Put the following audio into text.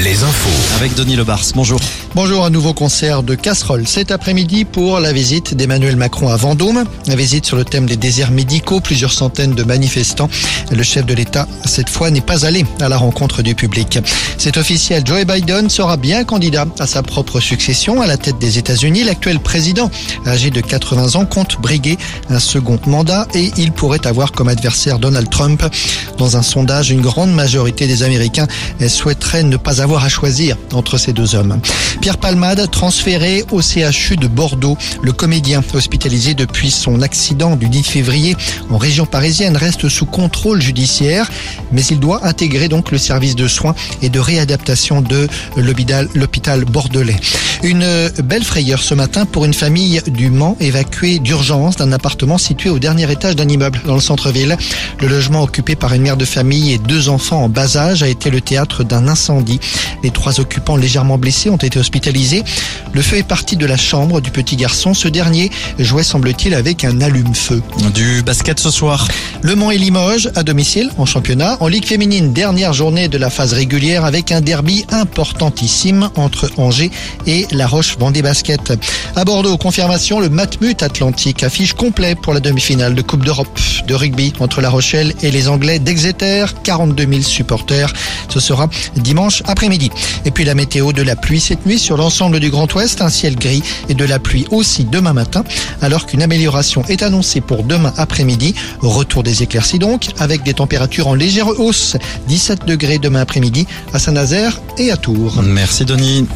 les infos. Avec Denis Lebars, bonjour. Bonjour, un nouveau concert de casseroles cet après-midi pour la visite d'Emmanuel Macron à Vendôme. La visite sur le thème des déserts médicaux, plusieurs centaines de manifestants. Le chef de l'État, cette fois, n'est pas allé à la rencontre du public. C'est officiel, Joe Biden sera bien candidat à sa propre succession à la tête des États-Unis. L'actuel président, âgé de 80 ans, compte briguer un second mandat et il pourrait avoir comme adversaire Donald Trump. Dans un sondage, une grande majorité des Américains souhaiteraient ne pas avoir à choisir entre ces deux hommes. Pierre Palmade, transféré au CHU de Bordeaux. Le comédien hospitalisé depuis son accident du 10 février en région parisienne reste sous contrôle judiciaire, mais il doit intégrer donc le service de soins et de réadaptation de l'hôpital bordelais. Une belle frayeur ce matin pour une famille du Mans évacuée d'urgence d'un appartement situé au dernier étage d'un immeuble dans le centre-ville. Le logement occupé par une mère de famille et deux enfants en bas âge a été le théâtre d'un incendie. Les trois occupants légèrement blessés ont été hospitalisés. Le feu est parti de la chambre du petit garçon. Ce dernier jouait, semble-t-il, avec un allume-feu. Du basket ce soir. Le Mans et Limoges à domicile en championnat. En Ligue féminine, dernière journée de la phase régulière avec un derby importantissime entre Angers et La Roche Vendée Basket. À Bordeaux, confirmation, le Matmut Atlantique affiche complet pour la demi-finale de Coupe d'Europe de rugby entre La Rochelle et les Anglais d'Exeter. 42 000 supporters. Ce sera dimanche après-midi. Et puis la météo de la pluie cette nuit sur l'ensemble du Grand Ouest, un ciel gris et de la pluie aussi demain matin, alors qu'une amélioration est annoncée pour demain après-midi. Retour des éclaircies donc, avec des températures en légère hausse. 17 degrés demain après-midi à Saint-Nazaire et à Tours. Merci Denis.